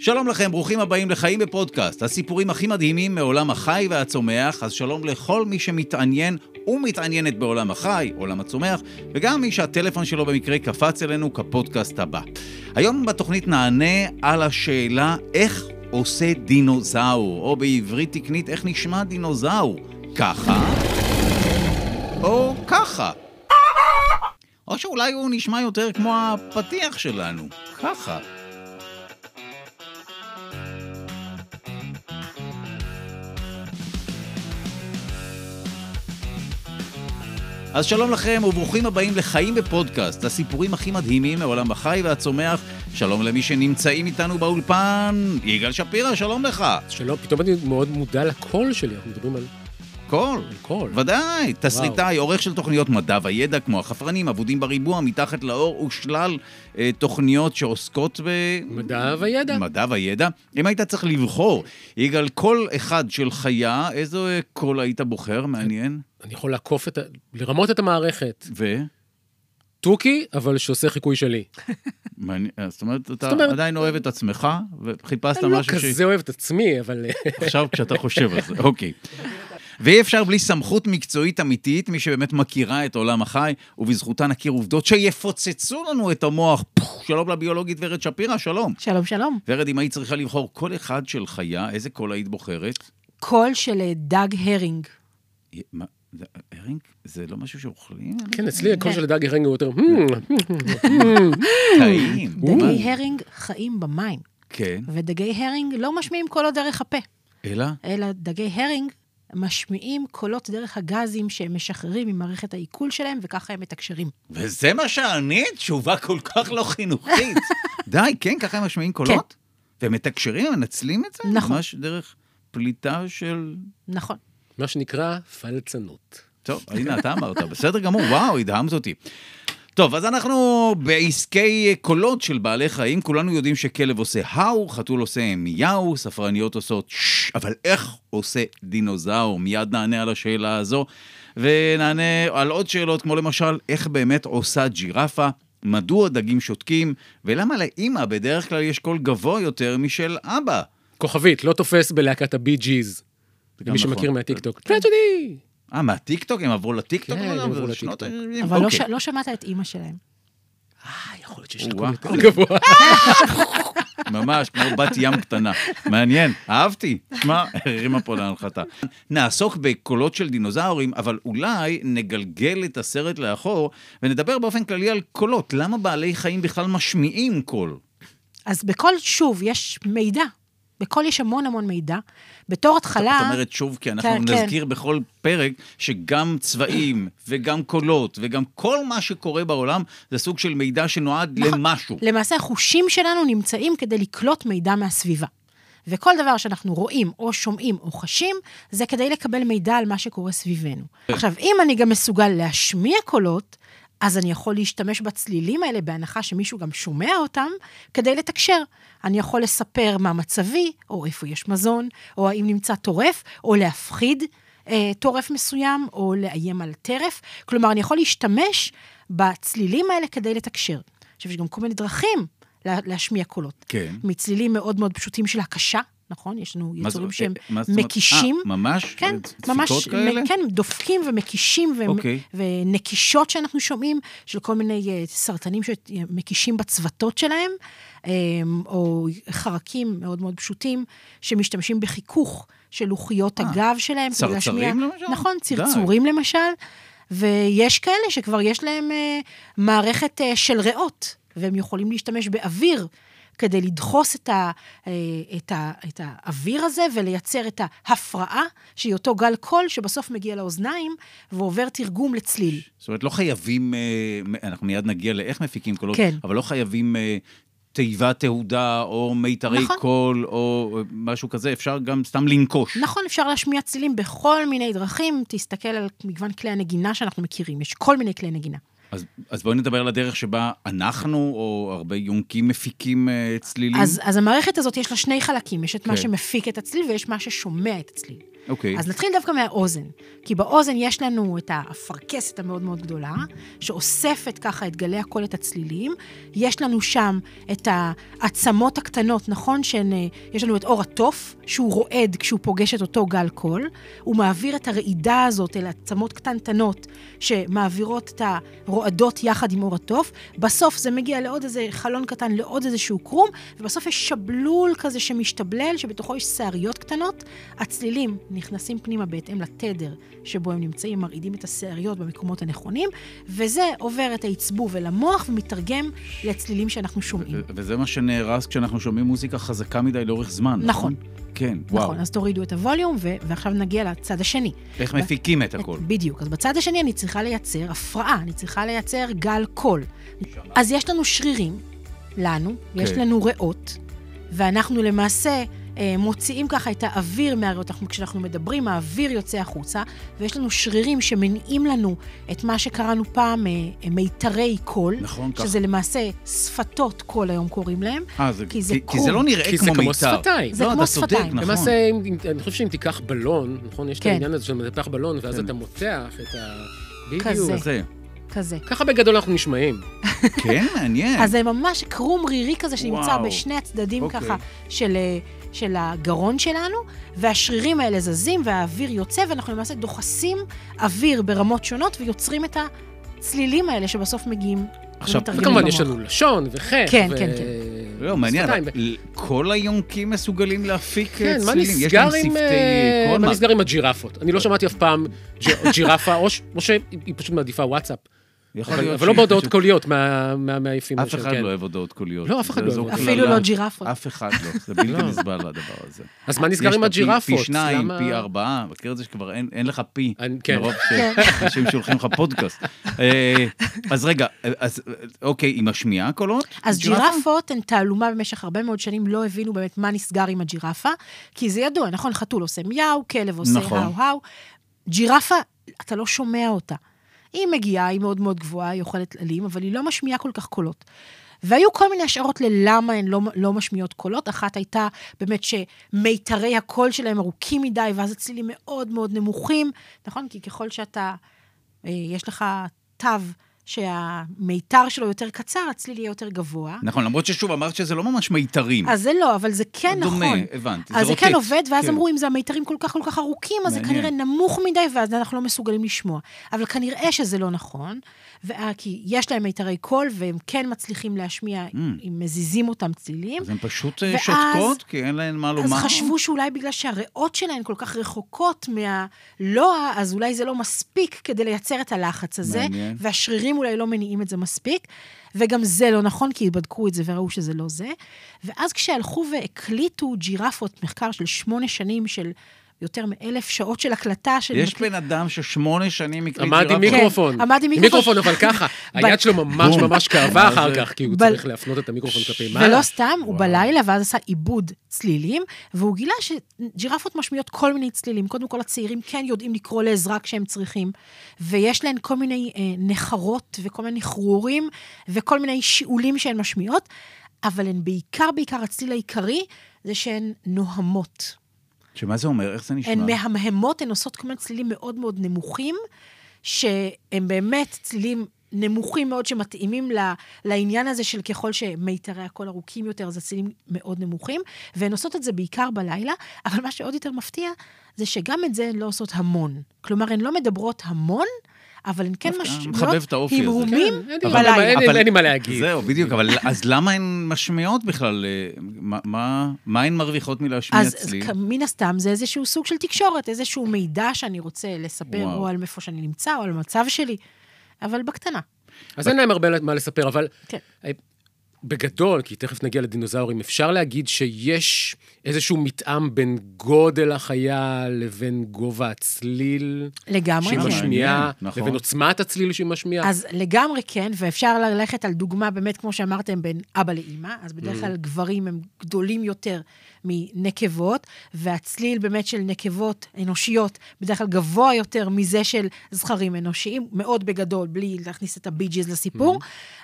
שלום לכם, ברוכים הבאים לחיים בפודקאסט, הסיפורים הכי מדהימים מעולם החי והצומח, אז שלום לכל מי שמתעניין ומתעניינת בעולם החי, עולם הצומח, וגם מי שהטלפון שלו במקרה קפץ אלינו כפודקאסט הבא. היום בתוכנית נענה על השאלה איך עושה דינוזאור, או בעברית תקנית איך נשמע דינוזאור, ככה או ככה. או שאולי הוא נשמע יותר כמו הפתיח שלנו, ככה. אז שלום לכם וברוכים הבאים לחיים בפודקאסט, הסיפורים הכי מדהימים מעולם החי והצומח. שלום למי שנמצאים איתנו באולפן, יגאל שפירא, שלום לך. שלום, פתאום אני מאוד מודע לקול שלי, אנחנו מדברים על קול. קול. ודאי, תסריטאי, עורך של תוכניות מדע וידע, כמו החפרנים, אבודים בריבוע, מתחת לאור, ושלל אה, תוכניות שעוסקות ב... מדע וידע. מדע וידע. אם היית צריך לבחור, יגאל, קול אחד של חיה, איזה קול היית בוחר? מעניין. אני יכול לעקוף את ה... לרמות את המערכת. ו? תוכי, אבל שעושה חיקוי שלי. אה, זאת אומרת, אתה עדיין אוהב את עצמך, וחיפשת אני לא משהו ש... כזה אוהב את עצמי, אבל... עכשיו כשאתה חושב על זה, אוקיי. ואי אפשר בלי סמכות מקצועית אמיתית, מי שבאמת מכירה את עולם החי, ובזכותה נכיר עובדות שיפוצצו לנו את המוח. שלום לביולוגית ורד שפירא, שלום. שלום, שלום. ורד, אם היית צריכה לבחור קול אחד של חיה, איזה קול היית בוחרת? קול של אה, דג הרינג. הרינג? זה לא משהו שאוכלים? כן, אצלי הקול כן. של דג הרנג הוא יותר... טעים. דגי הרינג חיים במים, כן, ודגי הרינג לא משמיעים קולות דרך הפה, אלא? אלא דגי הרינג משמיעים קולות דרך הגזים שהם משחררים ממערכת העיכול שלהם, וככה הם מתקשרים. וזה מה שענית? תשובה כל כך לא חינוכית. די, כן, ככה הם משמיעים קולות? והם מתקשרים, מנצלים את זה? נכון. ממש דרך פליטה של... נכון. מה שנקרא פלצנות. טוב, הנה, אתה אמרת, בסדר גמור, וואו, הדהמת אותי. טוב, אז אנחנו בעסקי קולות של בעלי חיים, כולנו יודעים שכלב עושה האו, חתול עושה מיהו, ספרניות עושות שש, אבל איך עושה דינוזאור? מיד נענה על השאלה הזו, ונענה על עוד שאלות, כמו למשל, איך באמת עושה ג'ירפה, מדוע דגים שותקים, ולמה לאימא בדרך כלל יש קול גבוה יותר משל אבא. כוכבית, לא תופס בלהקת הבי ג'יז. גם מי נכון. שמכיר מהטיקטוק. tragedy! אה, מהטיקטוק? הם עברו לטיקטוק? כן, הם עברו לטיקטוק. אבל לא אוקיי. לא שמעת את אימא שלהם. אה, יכול להיות שיש לה. קול יותר גבוה. ממש, כמו בת ים קטנה. מעניין, אהבתי. שמע, הרימה פה להנחתה. נעסוק בקולות של דינוזאורים, אבל אולי נגלגל את הסרט לאחור ונדבר באופן כללי על קולות. למה בעלי חיים בכלל משמיעים קול? אז בקול, שוב, יש מידע. בקול יש המון המון מידע. בתור התחלה... את אומרת שוב, כי אנחנו כן, כן. נזכיר בכל פרק שגם צבעים וגם קולות וגם כל מה שקורה בעולם זה סוג של מידע שנועד נכון. למשהו. למעשה החושים שלנו נמצאים כדי לקלוט מידע מהסביבה. וכל דבר שאנחנו רואים או שומעים או חשים, זה כדי לקבל מידע על מה שקורה סביבנו. עכשיו, אם אני גם מסוגל להשמיע קולות, אז אני יכול להשתמש בצלילים האלה, בהנחה שמישהו גם שומע אותם, כדי לתקשר. אני יכול לספר מה מצבי, או איפה יש מזון, או האם נמצא טורף, או להפחיד אה, טורף מסוים, או לאיים על טרף. כלומר, אני יכול להשתמש בצלילים האלה כדי לתקשר. עכשיו, יש גם כל מיני דרכים לה, להשמיע קולות. כן. מצלילים מאוד מאוד פשוטים של הקשה, נכון? יש לנו יצורים שהם אומרת? מקישים. אה, ממש? כן, דפיקות ממש, כאלה? כן, דופקים ומקישים ו- אוקיי. ונקישות שאנחנו שומעים, של כל מיני אה, סרטנים שמקישים בצוותות שלהם, אה, או חרקים מאוד מאוד פשוטים, שמשתמשים בחיכוך של לוחיות אה, הגב שלהם. צרצרים למשל? נכון. צרצורים למשל, ויש כאלה שכבר יש להם אה, מערכת אה, של ריאות, והם יכולים להשתמש באוויר. כדי לדחוס את, ה, אה, את, ה, את האוויר הזה ולייצר את ההפרעה, שהיא אותו גל קול שבסוף מגיע לאוזניים ועובר תרגום לצליל. זאת אומרת, לא חייבים, אה, אנחנו מיד נגיע לאיך מפיקים קולות, כן. אבל לא חייבים אה, תיבת תהודה או מיתרי נכון. קול או משהו כזה, אפשר גם סתם לנקוש. נכון, אפשר להשמיע צלילים בכל מיני דרכים, תסתכל על מגוון כלי הנגינה שאנחנו מכירים, יש כל מיני כלי נגינה. אז, אז בואי נדבר על הדרך שבה אנחנו, או הרבה יונקים, מפיקים uh, צלילים. אז, אז המערכת הזאת יש לה שני חלקים, יש את מה כן. שמפיק את הצליל ויש מה ששומע את הצליל. אוקיי. אז נתחיל דווקא מהאוזן. כי באוזן יש לנו את האפרכסת המאוד מאוד גדולה, שאוספת ככה את גלי הקול, את הצלילים. יש לנו שם את העצמות הקטנות, נכון? שהן, אה, יש לנו את אור התוף, שהוא רועד כשהוא פוגש את אותו גל קול. הוא מעביר את הרעידה הזאת אל עצמות קטנטנות, שמעבירות את הרועדות יחד עם אור התוף. בסוף זה מגיע לעוד איזה חלון קטן, לעוד איזשהו קרום, ובסוף יש שבלול כזה שמשתבלל, שבתוכו יש שעריות קטנות. הצלילים נכנסים פנימה בהתאם לתדר שבו הם נמצאים, מרעידים את השעריות במקומות הנכונים, וזה עובר את העצבוב אל המוח ומתרגם לצלילים שאנחנו שומעים. ו- וזה מה שנהרס כשאנחנו שומעים מוזיקה חזקה מדי לאורך זמן, נכון? נכון. כן, וואו. נכון, אז תורידו את הווליום, ו- ועכשיו נגיע לצד השני. איך מפיקים את הכל? בדיוק. אז בצד השני אני צריכה לייצר הפרעה, אני צריכה לייצר גל קול. אז יש לנו שרירים, לנו, יש כן. לנו ריאות, ואנחנו למעשה מוציאים ככה את האוויר מהריאות. אנחנו, כשאנחנו מדברים, האוויר יוצא החוצה, ויש לנו שרירים שמניעים לנו את מה שקראנו פעם אה, אה, מיתרי קול, נכון, כך. שזה למעשה שפתות קול היום קוראים להם. אה, זה, כי זה כי, כי. זה לא נראה כי זה כמו כמו מיתר. שפתיים. זה לא, כמו שפתיים. נכון. למעשה, אם- אני חושב שאם תיקח בלון, נכון? יש את כן. העניין הזה שאתה מנפח בלון, ואז כן. אתה מותח את ה... בדיוק. כזה. זה. כזה. ככה בגדול אנחנו נשמעים. כן, מעניין. אז זה ממש קרום רירי כזה שנמצא וואו. בשני הצדדים אוקיי. ככה של, אה, של הגרון שלנו, והשרירים האלה זזים והאוויר יוצא, ואנחנו למעשה דוחסים אוויר ברמות שונות ויוצרים את הצלילים האלה שבסוף מגיעים עכשיו, וכמובן. יש לנו לשון וחך. כן, ו- כן, כן. לא, מעניין, כל היונקים מסוגלים להפיק אה, כן, מה צלילים? יש נסגר עם... אה? מה? נסגר עם הג'ירפות? אני לא שמעתי אף פעם ג'ירפה, או שהיא פשוט מעדיפה וואטסאפ. יכול אבל להיות אבל לא בהודעות קוליות מה- מה- מהיפים. אף אחד כן. לא אוהב הודעות קוליות. לא, אף אחד לא אוהב. אפילו לא ג'ירפות. אף אחד לא, זה בלתי לא. נסבל הדבר הזה. אז מה נסגר עם הג'ירפות? פי שניים, פי ארבעה, מכיר את זה שכבר אין אין לך פי, כן. מרוב כן. שאנשים שולחים לך פודקאסט. אה, אז רגע, אז אוקיי, היא משמיעה קולות? אז? ג'ירפות הן תעלומה במשך הרבה מאוד שנים, לא הבינו באמת מה נסגר עם הג'ירפה, כי זה ידוע, נכון? חתול עושה מיהו, כלב עושה נכון. האו-האו. ג'ירפה, אתה לא שומע אותה. היא מגיעה, היא מאוד מאוד גבוהה, היא אוכלת עלים, אבל היא לא משמיעה כל כך קולות. והיו כל מיני השערות ללמה הן לא, לא משמיעות קולות. אחת הייתה באמת שמיתרי הקול שלהם ארוכים מדי, ואז הצלילים מאוד מאוד נמוכים, נכון? כי ככל שאתה, אה, יש לך תו שהמיתר שלו יותר קצר, הצליל יהיה יותר גבוה. נכון, למרות ששוב, אמרת שזה לא ממש מיתרים. אז זה לא, אבל זה כן דומה, נכון. הבנתי, זה אז זה רוטט. כן עובד, ואז כן. אמרו, אם זה המיתרים כל כך כל כך ארוכים, אז זה מעניין. כנראה נמוך מדי, ואז אנחנו לא מסוגלים לשמוע. אבל כנראה שזה לא נכון, וה- כי יש להם מיתרי קול, והם כן מצליחים להשמיע, אם מזיזים אותם צלילים. אז הן פשוט אה, ואז- שותקות, כי אין להן מה אז לומר. חשבו שאולי בגלל שהריאות שלהן כל כך רחוקות מהלוע, אז אולי זה לא מספיק כדי לייצר את הלחץ הזה, מעניין. והשרירים אולי לא מניעים את זה מספיק, וגם זה לא נכון, כי בדקו את זה וראו שזה לא זה. ואז כשהלכו והקליטו ג'ירפות, מחקר של שמונה שנים של יותר מאלף שעות של הקלטה של... יש בן אדם ששמונה שנים הקליט עמד עם. מיקרופון. כן, עמד עם מיקרופון. מיקרופון, אבל ככה. היד שלו ממש. ממש כאבה אחר? כך, כי הוא צריך להפנות את המיקרופון כלפי מעלה. ולא סתם, הוא. בלילה, ואז עשה עיבוד צלילים, והוא גילה שג'ירפות משמיעות כל מיני צלילים. קודם כל, הצעירים כן יודעים לקרוא לעזרה כשהם צריכים, ויש להן כל מיני אה, נחרות וכל מיני חרורים, וכל מיני שיעולים שהן משמיעות, אבל הן בעיקר, בעיקר, הצליל העיקרי, זה שהן נוהמות. שמה זה אומר? איך זה נשמע? הן מהמהמות, הן עושות כל מיני צלילים מאוד מאוד נמוכים, שהם באמת צלילים נמוכים מאוד שמתאימים ל, לעניין הזה של ככל שמיתרי הקול ארוכים יותר, אז הצלילים מאוד נמוכים, והן עושות את זה בעיקר בלילה, אבל מה שעוד יותר מפתיע, זה שגם את זה הן לא עושות המון. כלומר, הן לא מדברות המון, אבל הן כן משמיעות הזה. המהומים כן, בלילה. אין לי- מה להגיד. זהו, בדיוק, אבל אז למה הן משמיעות בכלל? אה, מה- הן מרוויחות מלהשמיע אז, אז מן הסתם זה איזשהו סוג של תקשורת, איזשהו מידע שאני רוצה לספר. או על איפה שאני נמצא, או על המצב שלי, אבל בקטנה. אז אין להם הרבה מה לספר, אבל כן. אה, בגדול, כי תכף נגיע לדינוזאורים, אפשר להגיד שיש איזשהו מתאם בין גודל החיה לבין גובה הצליל לגמרי, שהיא כן. משמיעה, נכון. לבין עוצמת הצליל שהיא משמיעה. אז לגמרי כן, ואפשר ללכת על דוגמה, באמת, כמו שאמרתם, בין אבא לאימא, אז בדרך כלל גברים הם גדולים יותר מנקבות, והצליל באמת של נקבות אנושיות בדרך כלל גבוה יותר מזה של זכרים אנושיים, מאוד בגדול, בלי להכניס את הבי-ג'יז לסיפור,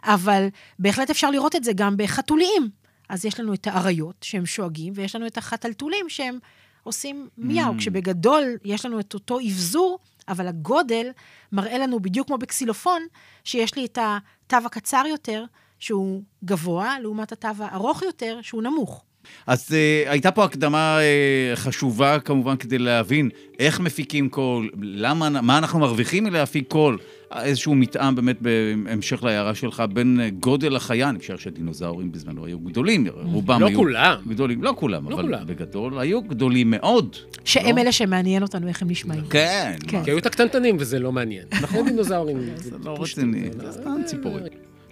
אבל בהחלט אפשר לראות את זה גם בחתוליים. אז יש לנו את האריות שהם שואגים, ויש לנו את החתלתולים שהם עושים מיהו, כשבגדול יש לנו את אותו אבזור, אבל הגודל מראה לנו בדיוק כמו בקסילופון, שיש לי את התו הקצר יותר, שהוא גבוה, לעומת התו הארוך יותר, שהוא נמוך. אז uh, הייתה פה הקדמה uh, חשובה כמובן כדי להבין איך מפיקים קול, למה, מה אנחנו מרוויחים מלהפיק קול, איזשהו מתאם באמת בהמשך להערה שלך בין uh, גודל החיה, אני חושב שדינוזאורים בזמנו היו גדולים, רובם לא היו... כולם. גדולים, לא כולם, לא אבל כולם. בגדול היו גדולים מאוד. שהם לא? אלה שמעניין אותנו איך הם נשמעים. כן, כן. כי היו את הקטנטנים וזה לא מעניין. נכון. דינוזאורים. זה לא רציני, זה לא- סתם ציפורים.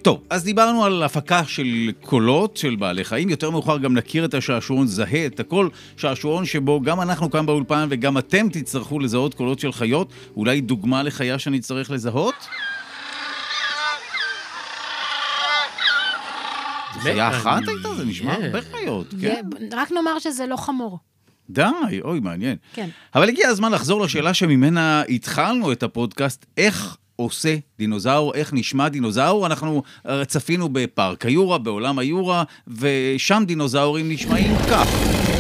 טוב, אז דיברנו על הפקה של קולות של בעלי חיים, יותר מאוחר גם נכיר את השעשועון זהה את הכל, שעשועון שבו גם אנחנו כאן באולפן וגם אתם תצטרכו לזהות קולות של חיות, אולי דוגמה לחיה שאני צריך לזהות? חיה אחת הייתה? זה נשמע מעניין. הרבה חיות, כן. רק נאמר שזה לא חמור. די, אוי, מעניין. כן. אבל הגיע הזמן לחזור לשאלה שממנה התחלנו את הפודקאסט, איך עושה דינוזאור, איך נשמע דינוזאור. אנחנו אה, צפינו בפארק היורה, בעולם היורה, ושם דינוזאורים נשמעים כך.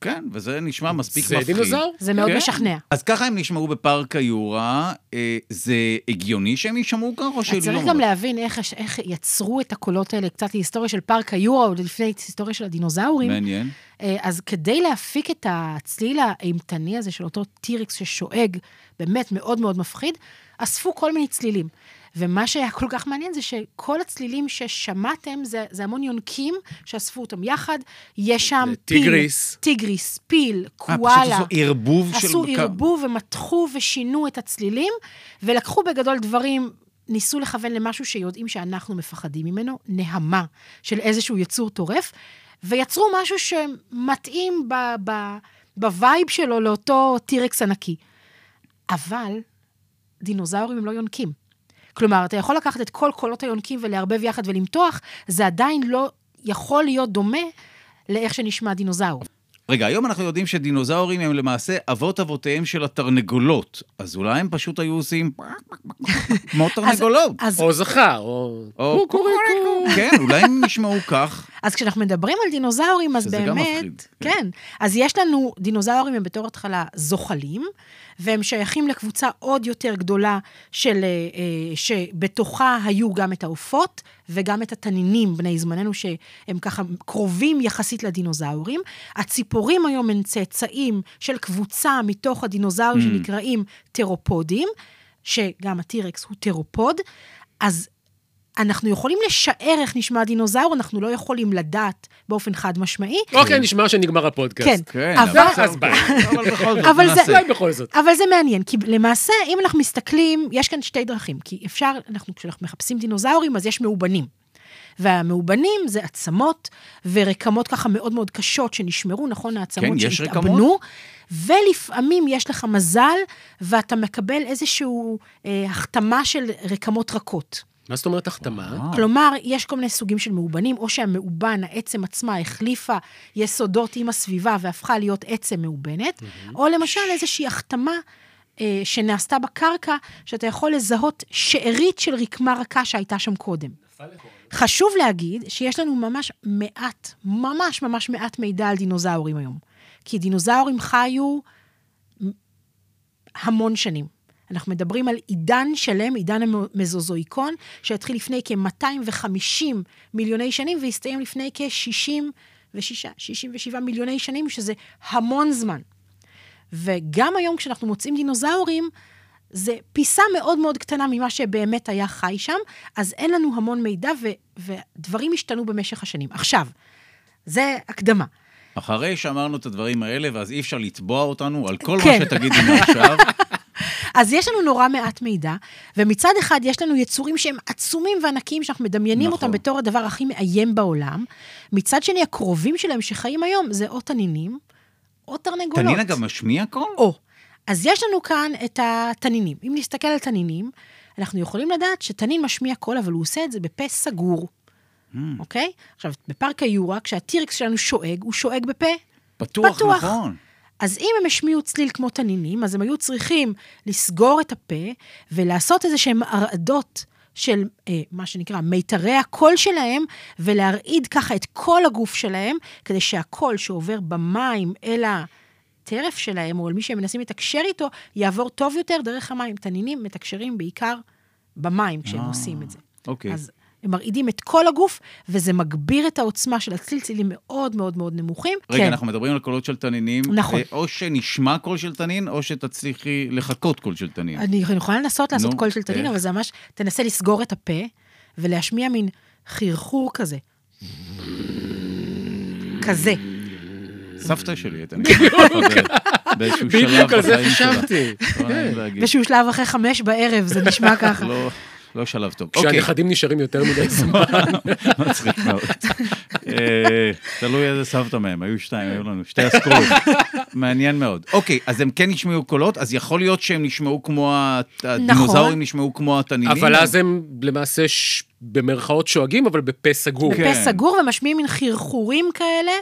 כן, וזה נשמע מספיק זה מפחיד. דינוזאור? זה מאוד כן. משכנע. אז ככה הם נשמעו בפארק היורה. אה, זה הגיוני שהם יישמעו כך, או שלא? צריך גם להבין איך, איך יצרו את הקולות האלה, קצת להיסטוריה של פארק היורה, עוד לפני היסטוריה של הדינוזאורים. מעניין. אה, אז כדי להפיק את הצליל האימתני הזה של אותו טירקס ששואג, באמת מאוד מאוד מפחיד, אספו כל מיני צלילים. ומה שהיה כל כך מעניין זה שכל הצלילים ששמעתם, זה, זה המון יונקים שאספו אותם יחד. יש שם זה פיל, טיגריס. טיגריס, פיל, אה, קואלה. פשוט עשו ערבוב של... עשו ערבוב ומתחו ושינו את הצלילים, ולקחו בגדול דברים, ניסו לכוון למשהו שיודעים שאנחנו מפחדים ממנו, נהמה של איזשהו יצור טורף, ויצרו משהו שמתאים ב- ב- ב vibe שלו לאותו טירקס ענקי. אבל דינוזאורים הם לא יונקים. כלומר, אתה יכול לקחת את כל קולות היונקים ולערבב יחד ולמתוח, זה עדיין לא יכול להיות דומה לאיך שנשמע דינוזאור. רגע, היום אנחנו יודעים שדינוזאורים הם למעשה אבות אבותיהם של התרנגולות. אז אולי הם פשוט היו עושים כמו תרנגולות. או זכר, או... קוקוריקו. כן, אולי הם נשמעו כך. אז כשאנחנו מדברים על דינוזאורים, אז שזה גם באמת... מפחיד, כן. כן. אז יש לנו, דינוזאורים הם בתור התחלה זוחלים, והם שייכים לקבוצה עוד יותר גדולה של... אה, אה, שבתוכה היו גם את העופות וגם את התנינים, בני זמננו, שהם ככה קרובים יחסית לדינוזאורים. הציפורים היום הם צאצאים של קבוצה מתוך הדינוזאורים Mm. שנקראים טרופודים, שגם הטירקס הוא טרופוד. אז אנחנו יכולים לשער איך נשמע דינוזאור, אנחנו לא יכולים לדעת באופן חד משמעי. אוקיי, נשמע שנגמר הפודקאסט. כן, כן, אבל, אז ביי. אבל בכל זאת, אבל זה-. אולי בכל זאת. אבל זה מעניין, כי למעשה, אם אנחנו מסתכלים, יש כאן שתי דרכים, כי אפשר, אנחנו, כשאנחנו מחפשים דינוזאורים, אז יש מאובנים. והמאובנים זה עצמות ורקמות ככה מאוד מאוד קשות שנשמרו, נכון? העצמות כן, שהתאבנו. ולפעמים יש לך מזל, ואתה מקבל איזושהי אה, החתמה של רקמות רכות. מה זאת אומרת החתמה? כלומר, יש כל מיני סוגים של מאובנים, או שהמאובן, העצם עצמה, החליפה יסודות עם הסביבה והפכה להיות עצם מאובנת, או למשל איזושהי החתמה אה, שנעשתה בקרקע, שאתה יכול לזהות שארית של רקמה רכה שהייתה שם קודם. חשוב להגיד שיש לנו ממש מעט, ממש ממש מעט מידע על דינוזאורים היום. כי דינוזאורים חיו המון שנים. אנחנו מדברים על עידן שלם, עידן המזוזואיקון, שהתחיל לפני כ-250 מיליוני שנים והסתיים לפני כ-66, 67 מיליוני שנים, שזה המון זמן. וגם היום כשאנחנו מוצאים דינוזאורים, זה פיסה מאוד מאוד קטנה ממה שבאמת היה חי שם, אז אין לנו המון מידע ו- ודברים השתנו במשך השנים. עכשיו, זה הקדמה. אחרי שאמרנו את הדברים האלה, ואז אי אפשר לתבוע אותנו על כל כן. מה שתגידי מעכשיו. אז יש לנו נורא מעט מידע, ומצד אחד יש לנו יצורים שהם עצומים וענקיים, שאנחנו מדמיינים נכון. אותם בתור הדבר הכי מאיים בעולם. מצד שני, הקרובים שלהם שחיים היום זה או תנינים, או תרנגולות. תנינה גם משמיע קול? או. אז יש לנו כאן את התנינים. אם נסתכל על תנינים, אנחנו יכולים לדעת שתנין משמיע קול, אבל הוא עושה את זה בפה סגור, Hmm. אוקיי? עכשיו, בפארק היורה, כשהטירקס שלנו שואג, הוא שואג בפה פתוח, פתוח. נכון. אז אם הם השמיעו צליל כמו תנינים, אז הם היו צריכים לסגור את הפה ולעשות איזה שהם הרעדות של אה, מה שנקרא מיתרי הקול שלהם, ולהרעיד ככה את כל הגוף שלהם, כדי שהקול שעובר במים אל הטרף שלהם, או אל מי שהם מנסים לתקשר איתו, יעבור טוב יותר דרך המים. תנינים מתקשרים בעיקר במים כשהם אה, עושים את זה. אוקיי. אז הם מרעידים את כל הגוף, וזה מגביר את העוצמה של הצליל, מאוד מאוד מאוד נמוכים. רגע, כן. אנחנו מדברים על קולות של תנינים. נכון. אה, או שנשמע קול של תנין, או שתצליחי לחקות קול של תנין. אני יכולה לנסות לעשות נו, קול של תנין, איך? אבל זה ממש, תנסה לסגור את הפה ולהשמיע מין חרחור כזה. כזה. סבתא שלי הייתה באיזשהו בדיוק שלב על זה בחיים שלה. חשבתי. לא. באיזשהו שלב אחרי חמש בערב, זה נשמע ככה. לא- שלב טוב. אוקיי, כשהנכדים נשארים יותר מדי זמן. מצחיק מאוד. אה, תלוי איזה סבתא מהם, היו שתיים, היו לנו שתי אסכולות. מעניין מאוד. אוקיי, אז הם כן נשמעו קולות, אז יכול להיות שהם נשמעו כמו, ה- הדינוזאורים נשמעו כמו התנינים. אבל אז הם למעשה במרכאות שואגים, אבל בפה סגור. כן. בפה סגור ומשמיעים מין חרחורים כאלה,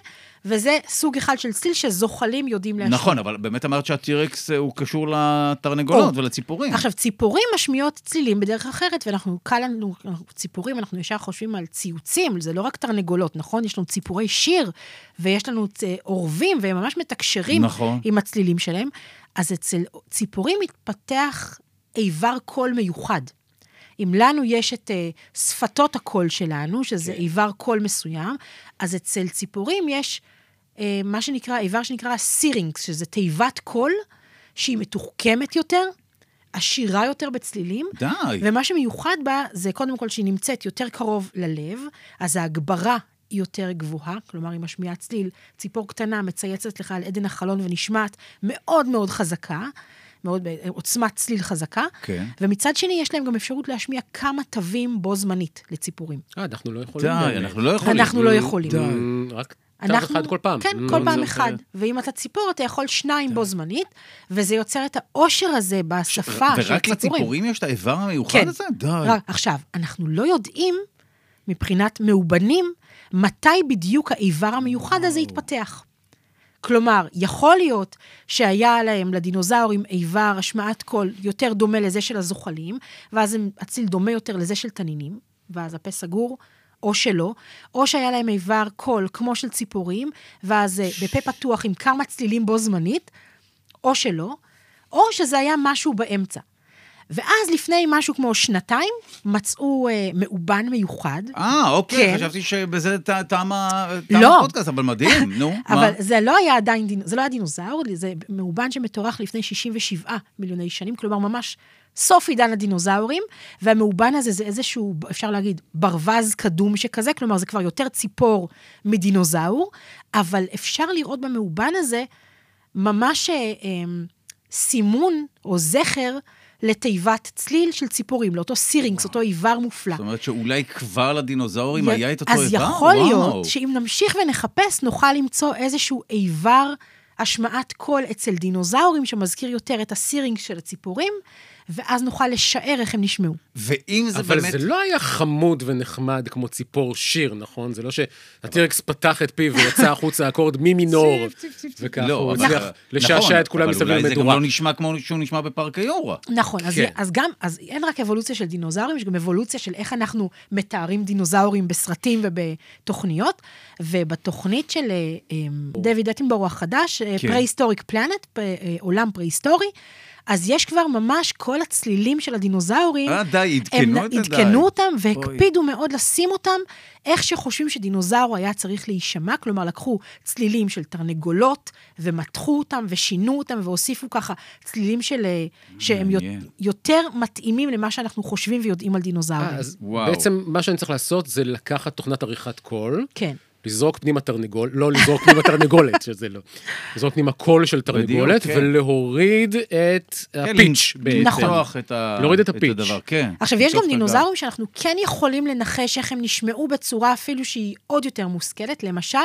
וזה סוג אחד של צליל שזוחלים יודעים להשמיע. נכון, אבל באמת אמרת שהטירקס אה, הוא קשור לתרנגולות או. ולציפורים. עכשיו, ציפורים משמיעות צלילים בדרך אחרת, ואנחנו, קל לנו, ציפורים, אנחנו ישר חושבים על ציוצים, זה לא רק תרנגולות, נכון? יש לנו ציפורי שיר, ויש לנו אה, עורבים, והם ממש מתקשרים נכון. עם הצלילים שלהם. אז אצל ציפורים מתפתח איבר קול מיוחד. אם לנו יש את uh, שפתות הקול שלנו, שזה כן. איבר קול מסוים, אז אצל ציפורים יש uh, מה שנקרא, איבר שנקרא סירינגס, שזה תיבת קול שהיא מתוחכמת יותר, עשירה יותר בצלילים. די. ומה שמיוחד בה, זה קודם כל שהיא נמצאת יותר קרוב ללב, אז ההגברה היא יותר גבוהה, כלומר, היא משמיעה צליל, ציפור קטנה מצייצת לך על עדן החלון ונשמעת מאוד מאוד חזקה, מאוד בעוצמת צליל חזקה. כן. ומצד שני, יש להם גם אפשרות להשמיע כמה תווים בו זמנית לציפורים. אה, אנחנו לא יכולים. די. אנחנו לא יכולים. אנחנו לא יכולים. אמ, רק תו אנחנו- אחד כל פעם. כן, נו, כל פעם זה- אחד. ואם אתה ציפור, אתה יכול שניים בו זמנית, וזה יוצר את העושר הזה בשפה של ורק ציפורים. לציפורים יש את האיבר המיוחד כן. הזה? די. עכשיו, אנחנו לא יודעים, מבחינת מאובנים, מתי בדיוק האיבר המיוחד הזה יתפתח. כלומר, יכול להיות שהיה להם, לדינוזאורים, איבר השמעת קול יותר דומה לזה של הזוחלים, ואז הם- הציל דומה יותר לזה של תנינים, ואז הפה סגור, או שלא, או שהיה להם איבר קול כמו של ציפורים, ואז אה, בפה פתוח עם כמה צלילים בו זמנית, או שלא, או שזה היה משהו באמצע. ואז לפני משהו כמו שנתיים, מצאו אה, מאובן מיוחד. אה, אוקיי, כן. חשבתי שבזה ט- תם ה- תם לא. הפודקאסט, אבל מדהים, נו, מה? אבל זה לא היה עדיין, זה לא היה דינוזאור, זה מאובן שמתוארך לפני 67 מיליוני שנים, כלומר ממש סוף עידן הדינוזאורים, והמאובן הזה זה איזשהו, אפשר להגיד, ברווז קדום שכזה, כלומר זה כבר יותר ציפור מדינוזאור, אבל אפשר לראות במאובן הזה ממש אה, אה, סימון או זכר לתיבת צליל של ציפורים, לאותו סירינקס, אותו איבר מופלא. זאת אומרת שאולי כבר לדינוזאורים היה את אותו אז איבר? יכול וואו. להיות שאם נמשיך ונחפש, נוכל למצוא איזשהו איבר השמעת קול אצל דינוזאורים שמזכיר יותר את הסירינג של הציפורים, ואז נוכל לשער איך הם נשמעו. ואם זה אבל באמת... זה לא היה חמוד ונחמד כמו ציפור שיר, נכון? זה לא שהטירקס פתח את פיו ויצא החוצה אקורד מי מינור, וככה לא, הוא אבל- הצליח לשעשע נכון, את כולם אבל מסביב אולי זה גם למדורה. לא נשמע כמו שהוא נשמע בפארק היורה. נכון, אז, כן. אז גם, אז אין רק אבולוציה של דינוזאורים, יש גם אבולוציה של איך אנחנו מתארים דינוזאורים בסרטים ובתוכניות, ובתוכנית של אה, אה, דויד אטנבורו החדש, כן. פרה-היסטוריק פלנט, עולם פרה-היסטורי, אז יש כבר ממש כל הצלילים של הדינוזאורים. אה, די, עדכנו את זה, די. עדכנו אותם והקפידו מאוד לשים אותם איך שחושבים שדינוזאור היה צריך להישמע, כלומר לקחו צלילים של תרנגולות ומתחו אותם ושינו אותם והוסיפו ככה צלילים של, אה, שהם. יותר מתאימים למה שאנחנו חושבים ויודעים על דינוזאורים. אה, אז וואו. בעצם מה שאני צריך לעשות זה לקחת תוכנת עריכת קול, כן. לזרוק פנימה תרנגול, לא לזרוק פנימה תרנגולת, שזה לא. לזרוק פנימה קול של תרנגולת, כן. ולהוריד את כן, ה pitch בעצם. נכון. לפתוח את ה- להוריד את ה pitch. הדבר, כן. עכשיו, יש גם. דינוזאורים שאנחנו כן יכולים לנחש איך הם נשמעו בצורה אפילו שהיא עוד יותר מושכלת. למשל,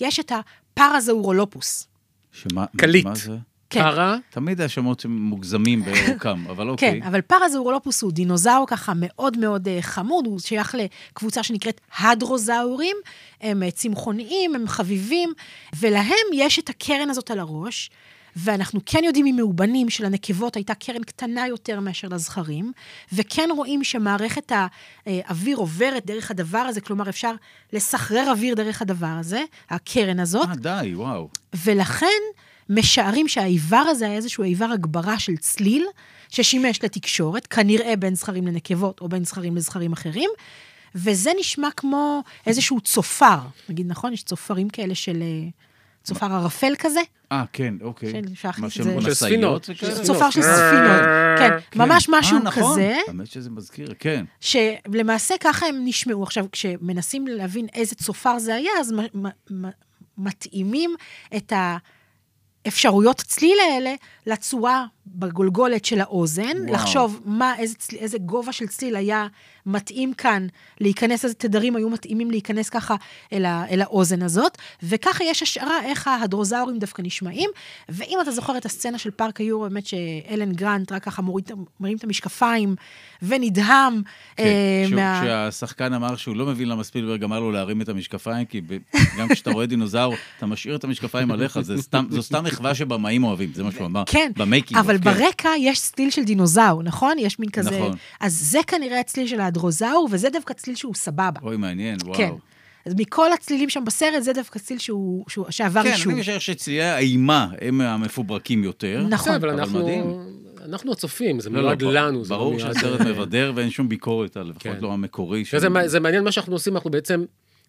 יש את הפרזאורולופוס. שמה- קליט. מה זה? כן. פרה, תמיד השמות הם מוגזמים באורכם, אבל אוקיי. כן, אבל פרזאורולופוס הוא דינוזאור ככה מאוד מאוד אה, חמוד, הוא שייך לקבוצה שנקראת הדרוזאורים, הם אה, צמחוניים, הם חביבים, ולהם יש את הקרן הזאת על הראש, ואנחנו כן יודעים ממאובנים שלנקבות הייתה קרן קטנה יותר מאשר לזכרים, וכן רואים שמערכת האוויר עוברת דרך הדבר הזה, כלומר אפשר לסחרר אוויר דרך הדבר הזה, הקרן הזאת, אה, די, וואו. ולכן משערים שהאיבר הזה היה איזשהו איבר הגברה של צליל, ששימש לתקשורת, כנראה בין זכרים לנקבות או בין זכרים לזכרים אחרים, וזה נשמע כמו איזשהו צופר. נגיד, נכון? יש צופרים כאלה של... אה, צופר ערפל כזה, אה, כן, אוקיי. כן, את זה. של ספינות. וכאלה? צופר של ספינות. כן, כן. ממש משהו אה, נכון. כזה. האמת שזה מזכיר, כן. שלמעשה ככה הם נשמעו. עכשיו, כשמנסים להבין איזה צופר זה היה, אז מתאימים את האפשרויות צליל האלה לצורה בגולגולת של האוזן, וואו. לחשוב מה, איזה, צל, איזה גובה של צליל היה מתאים כאן להיכנס, איזה תדרים היו מתאימים להיכנס ככה אל, ה, אל האוזן הזאת, וככה יש השערה איך ההדרוזאורים דווקא נשמעים. ואם אתה זוכר את הסצנה של פארק היורו, באמת שאלן גרנט רק ככה מוריד, מרים את המשקפיים ונדהם כן, אה, כשהוא- מה... כשהשחקן אמר שהוא לא מבין למה ספילברג אמר לו להרים את המשקפיים, כי ב- גם כשאתה רואה דינוזאור, אתה משאיר את המשקפיים עליך, זה סתם- זו סתם מחווה שבמאים אוהבים, זה מה שהוא אמר. כן, ב making. אבל כן. ברקע יש צליל של דינוזאור, נכון? יש מין כזה... נכון. אז זה כנראה הצליל של ההדרוזאור, וזה דווקא צליל שהוא סבבה. אוי, מעניין, וואו. כן. אז מכל הצלילים שם בסרט, זה דווקא צליל שהוא, שהוא, שעבר כן, אישור. אני משער שצלילי האימה הם המפוברקים יותר. נכון. בסדר, אבל אבל מדהים. אנחנו... אנחנו הצופים, זה לא, מיועד לא, לנו. זה לא ברור שהסרט מבדר ואין שום ביקורת על לפחות כן. לא המקורי. של- זה, זה מעניין מה שאנחנו עושים, אנחנו בעצם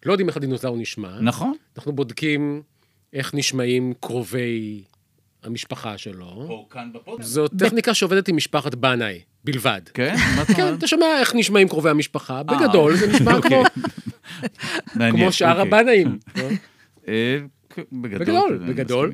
לא יודעים איך הדינוזאור נשמע. נכון. אנחנו בודקים איך נשמעים קרובי המשפחה שלו. או כאן בפודקאסט. זו טכניקה שעובדת עם משפחת בנאי בלבד. כן? מה אתה כן? אתה שומע איך נשמעים קרובי המשפחה, בגדול זה נשמע אוקיי. כמו, כמו שאר אוקיי. הבנאים. אה, כ- בגדול. בגדול.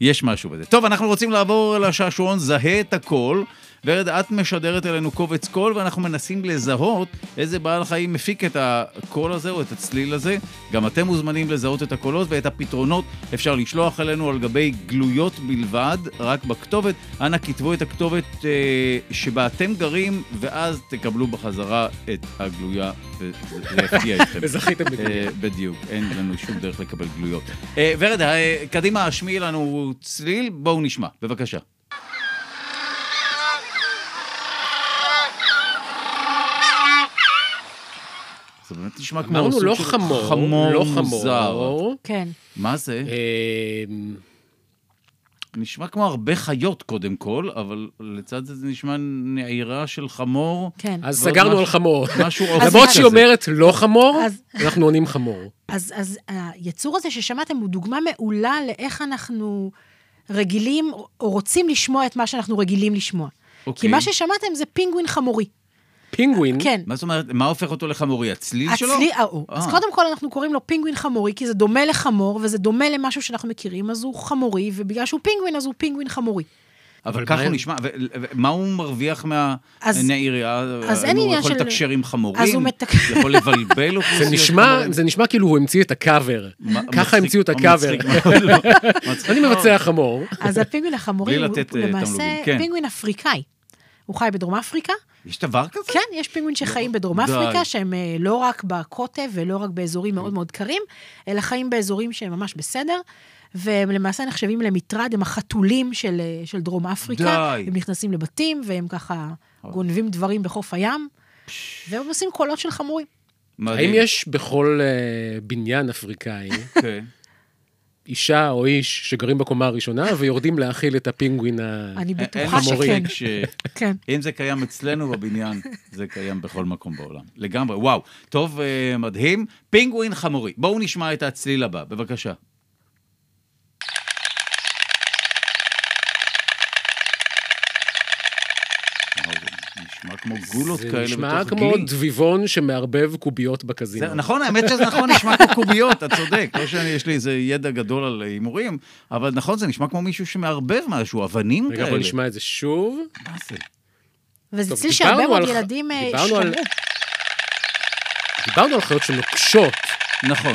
יש משהו בזה. טוב, אנחנו רוצים לעבור לשעשועון זהה את הכל. ורד, את משדרת אלינו קובץ קול, ואנחנו מנסים לזהות איזה בעל חיים מפיק את הקול הזה או את הצליל הזה. גם אתם מוזמנים לזהות את הקולות ואת הפתרונות אפשר לשלוח אלינו על גבי גלויות בלבד, רק בכתובת. אנא כתבו את הכתובת אה, שבה אתם גרים, ואז תקבלו בחזרה את הגלויה, וזה יפתיע אתכם. וזכיתם. אה, בדיוק, אין לנו שום דרך לקבל גלויות. אה, ורד, אה, קדימה, השמיעי לנו צליל, בואו נשמע, בבקשה. זה באמת נשמע כמו אמרנו סוג לא של חמור, חמור לא. חמור. כן. מה זה? אמ, נשמע כמו הרבה חיות קודם כל, אבל לצד זה זה נשמע נעירה של חמור. כן. אז סגרנו משהו- על חמור. משהו אופי למרות כזה. שהיא אומרת לא חמור, אז- אנחנו עונים חמור. אז, אז היצור הזה ששמעתם הוא דוגמה מעולה לאיך אנחנו רגילים או רוצים לשמוע את מה שאנחנו רגילים לשמוע. כי אוקיי. מה ששמעתם זה פינגווין חמורי. פינגווין, כן. מה זאת אומרת, מה הופך אותו לחמורי? הצליל שלו? הצליל, אה, או. אז אה. קודם כל אנחנו קוראים לו פינגווין חמורי, כי זה דומה לחמור, וזה דומה למשהו שאנחנו מכירים, אז הוא חמורי, ובגלל שהוא פינגווין, אז הוא פינגווין חמורי. אבל ככה מה- הוא נשמע, ו- ו- מה הוא מרוויח אז- מהנעירייה? אז אין הוא עניין יכול של- לתקשר עם חמורים? אז הוא מתק- יכול לבלבל אוכלוסיות זה נשמע, כאילו הוא המציא את הקאבר. ככה המציאו את הקאבר. לא. אני. מבצע חמור. אז הפינגווין החמורי הוא הוא אה, למעשה כן. פינגווין אפריקאי. הוא חי בדרום אפריקה. יש דבר כזה? כן, יש פינגווין שחיים בדרום די. אפריקה, שהם אה, לא רק בקוטב ולא רק באזורים מאוד מאוד קרים, אלא חיים באזורים שהם ממש בסדר, והם למעשה נחשבים למטרד, הם החתולים של, אה, של דרום אפריקה. די. הם נכנסים לבתים, והם ככה גונבים דברים בחוף הים, והם עושים קולות של חמורים. מדהים. האם יש בכל אה, בניין אפריקאי כן. אישה או איש שגרים בקומה הראשונה ויורדים להאכיל את הפינגווין ה... אני בטוחה שכן. שאם כן. זה קיים אצלנו בבניין, זה קיים בכל מקום בעולם. לגמרי, וואו. טוב, אה, מדהים. פינגווין חמורי. בואו נשמע את הצליל הבא, בבקשה. וואו, זה נשמע כמו גולות זה כאלה נשמע בתוך כמו גלי. דביבון שמערבב קוביות בקזינו. זה, נכון, האמת שזה נכון, נשמע כמו קוביות, אתה צודק. לא שיש לי איזה ידע גדול על הימורים, אבל נכון, זה נשמע כמו מישהו שמערבב משהו, אבנים רגע, כאלה. בוא נשמע את זה שוב. מה זה? וזה טוב, צליל שהרבה מאוד ילדים אה. דיברנו על חיות שנוקשות. נכון.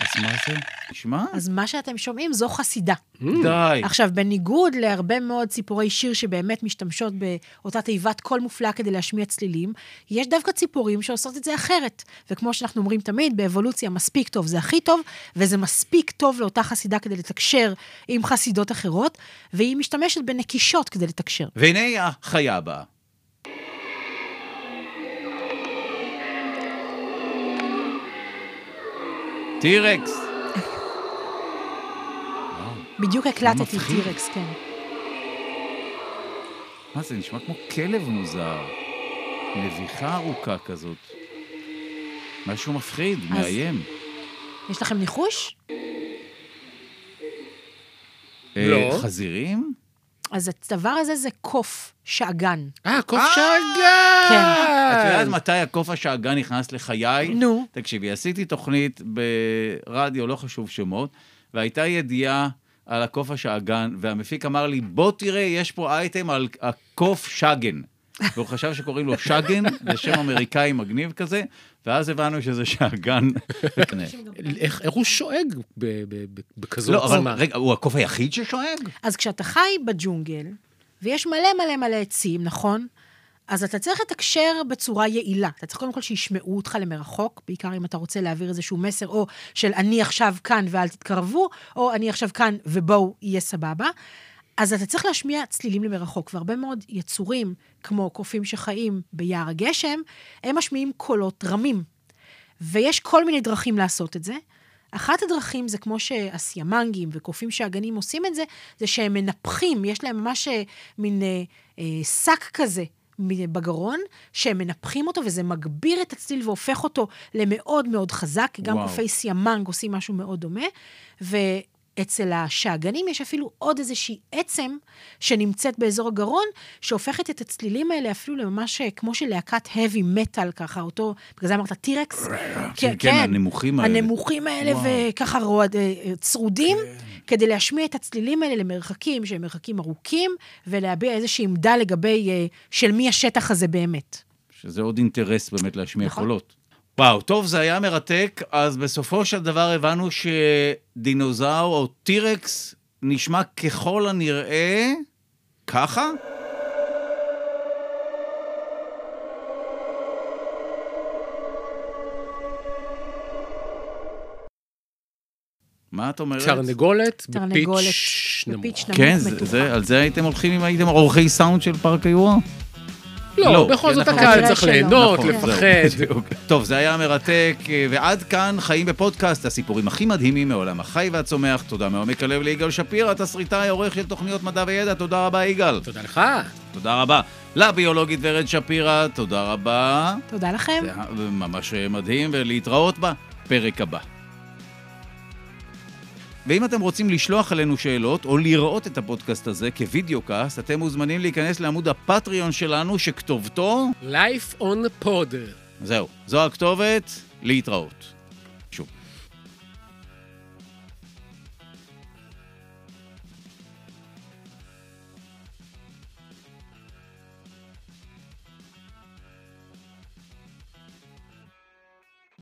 אז מה זה? שמע, אז מה שאתם שומעים זו חסידה. די. עכשיו, בניגוד להרבה מאוד ציפורי שיר שבאמת משתמשות באותה תיבת קול מופלאה כדי להשמיע צלילים, יש דווקא ציפורים שעושות את זה אחרת. וכמו שאנחנו אומרים תמיד, באבולוציה מספיק טוב זה הכי טוב, וזה מספיק טוב לאותה חסידה כדי לתקשר עם חסידות אחרות, והיא משתמשת בנקישות כדי לתקשר. והנה החיה הבאה. טירקס. בדיוק הקלטתי מפחיד. טירקס, כן. מה זה, נשמע כמו כלב מוזר. נביחה ארוכה כזאת. משהו מפחיד, מאיים. יש לכם ניחוש? אה, לא. חזירים? אז הדבר הזה זה קוף שאגן. אה, קוף אה! שאגן! כן. את יודעת מתי הקוף השאגן נכנס לחיי? נו. תקשיבי, עשיתי תוכנית ברדיו, לא חשוב שמות, והייתה ידיעה על הקוף השאגן, והמפיק אמר לי, בוא תראה, יש פה אייטם על הקוף שגן. והוא חשב שקוראים לו שגן, זה שם אמריקאי מגניב כזה, ואז הבנו שזה שאגן. איך איך הוא שואג ב- ב- ב- בכזאת לא, אבל עוצמה? רגע, הוא הקוף היחיד ששואג? אז כשאתה חי בג'ונגל, ויש מלא מלא מלא עצים, נכון? אז אתה צריך לתקשר בצורה יעילה. אתה צריך קודם כל שישמעו אותך למרחוק, בעיקר אם אתה רוצה להעביר איזשהו מסר, או של אני עכשיו כאן ואל תתקרבו, או אני עכשיו כאן ובואו, יהיה סבבה. אז אתה צריך להשמיע צלילים למרחוק, והרבה מאוד יצורים, כמו קופים שחיים ביער הגשם, הם משמיעים קולות רמים. ויש כל מיני דרכים לעשות את זה. אחת הדרכים זה כמו שהסיאמנגים וקופים שאגנים עושים את זה, זה שהם מנפחים, יש להם ממש אה, מין אה, אה, שק כזה בגרון, שהם מנפחים אותו וזה מגביר את הצליל והופך אותו למאוד מאוד חזק. גם וואו. קופי סיאמנג עושים משהו מאוד דומה. ואצל השאגנים יש אפילו עוד איזושהי עצם שנמצאת באזור הגרון, שהופכת את הצלילים האלה אפילו לממש אה, כמו של להקת heavy metal ככה, אותו, בגלל זה אמרת טירקס. כן, כן, הנמוכים האלה. הנמוכים האלה. וככה רועד, אה, אה, צרודים, כדי להשמיע את הצלילים האלה למרחקים שהם מרחקים ארוכים, ולהביע איזושהי עמדה לגבי של מי השטח הזה באמת. שזה עוד אינטרס באמת להשמיע נכון. קולות. וואו, טוב, זה היה מרתק, אז בסופו של דבר הבנו שדינוזאור או טירקס נשמע ככל הנראה ככה? מה את אומרת? תרנגולת תרנגולת בפיץ' נמוך. כן, זה, מתוחה. זה, על זה הייתם הולכים אם הייתם עורכי סאונד של פארק היורה? לא, לא, בכל זאת הקהל צריך. ליהנות, נכון, לפחד. בדיוק. טוב, זה היה מרתק, ועד כאן חיים בפודקאסט, הסיפורים הכי מדהימים מעולם החי והצומח. תודה מעומק הלב ליגאל שפירא, תסריטאי, עורך של תוכניות מדע וידע. תודה רבה, יגאל. תודה לך. תודה רבה. לביולוגית ורד שפירא, תודה רבה. תודה לכם. זה ממש מדהים, ולהתראות בפרק הבא. ואם אתם רוצים לשלוח אלינו שאלות או לראות את הפודקאסט הזה כווידאו קאסט, אתם מוזמנים להיכנס לעמוד הפטריון שלנו שכתובתו... Life on pod. זהו, זו הכתובת, להתראות.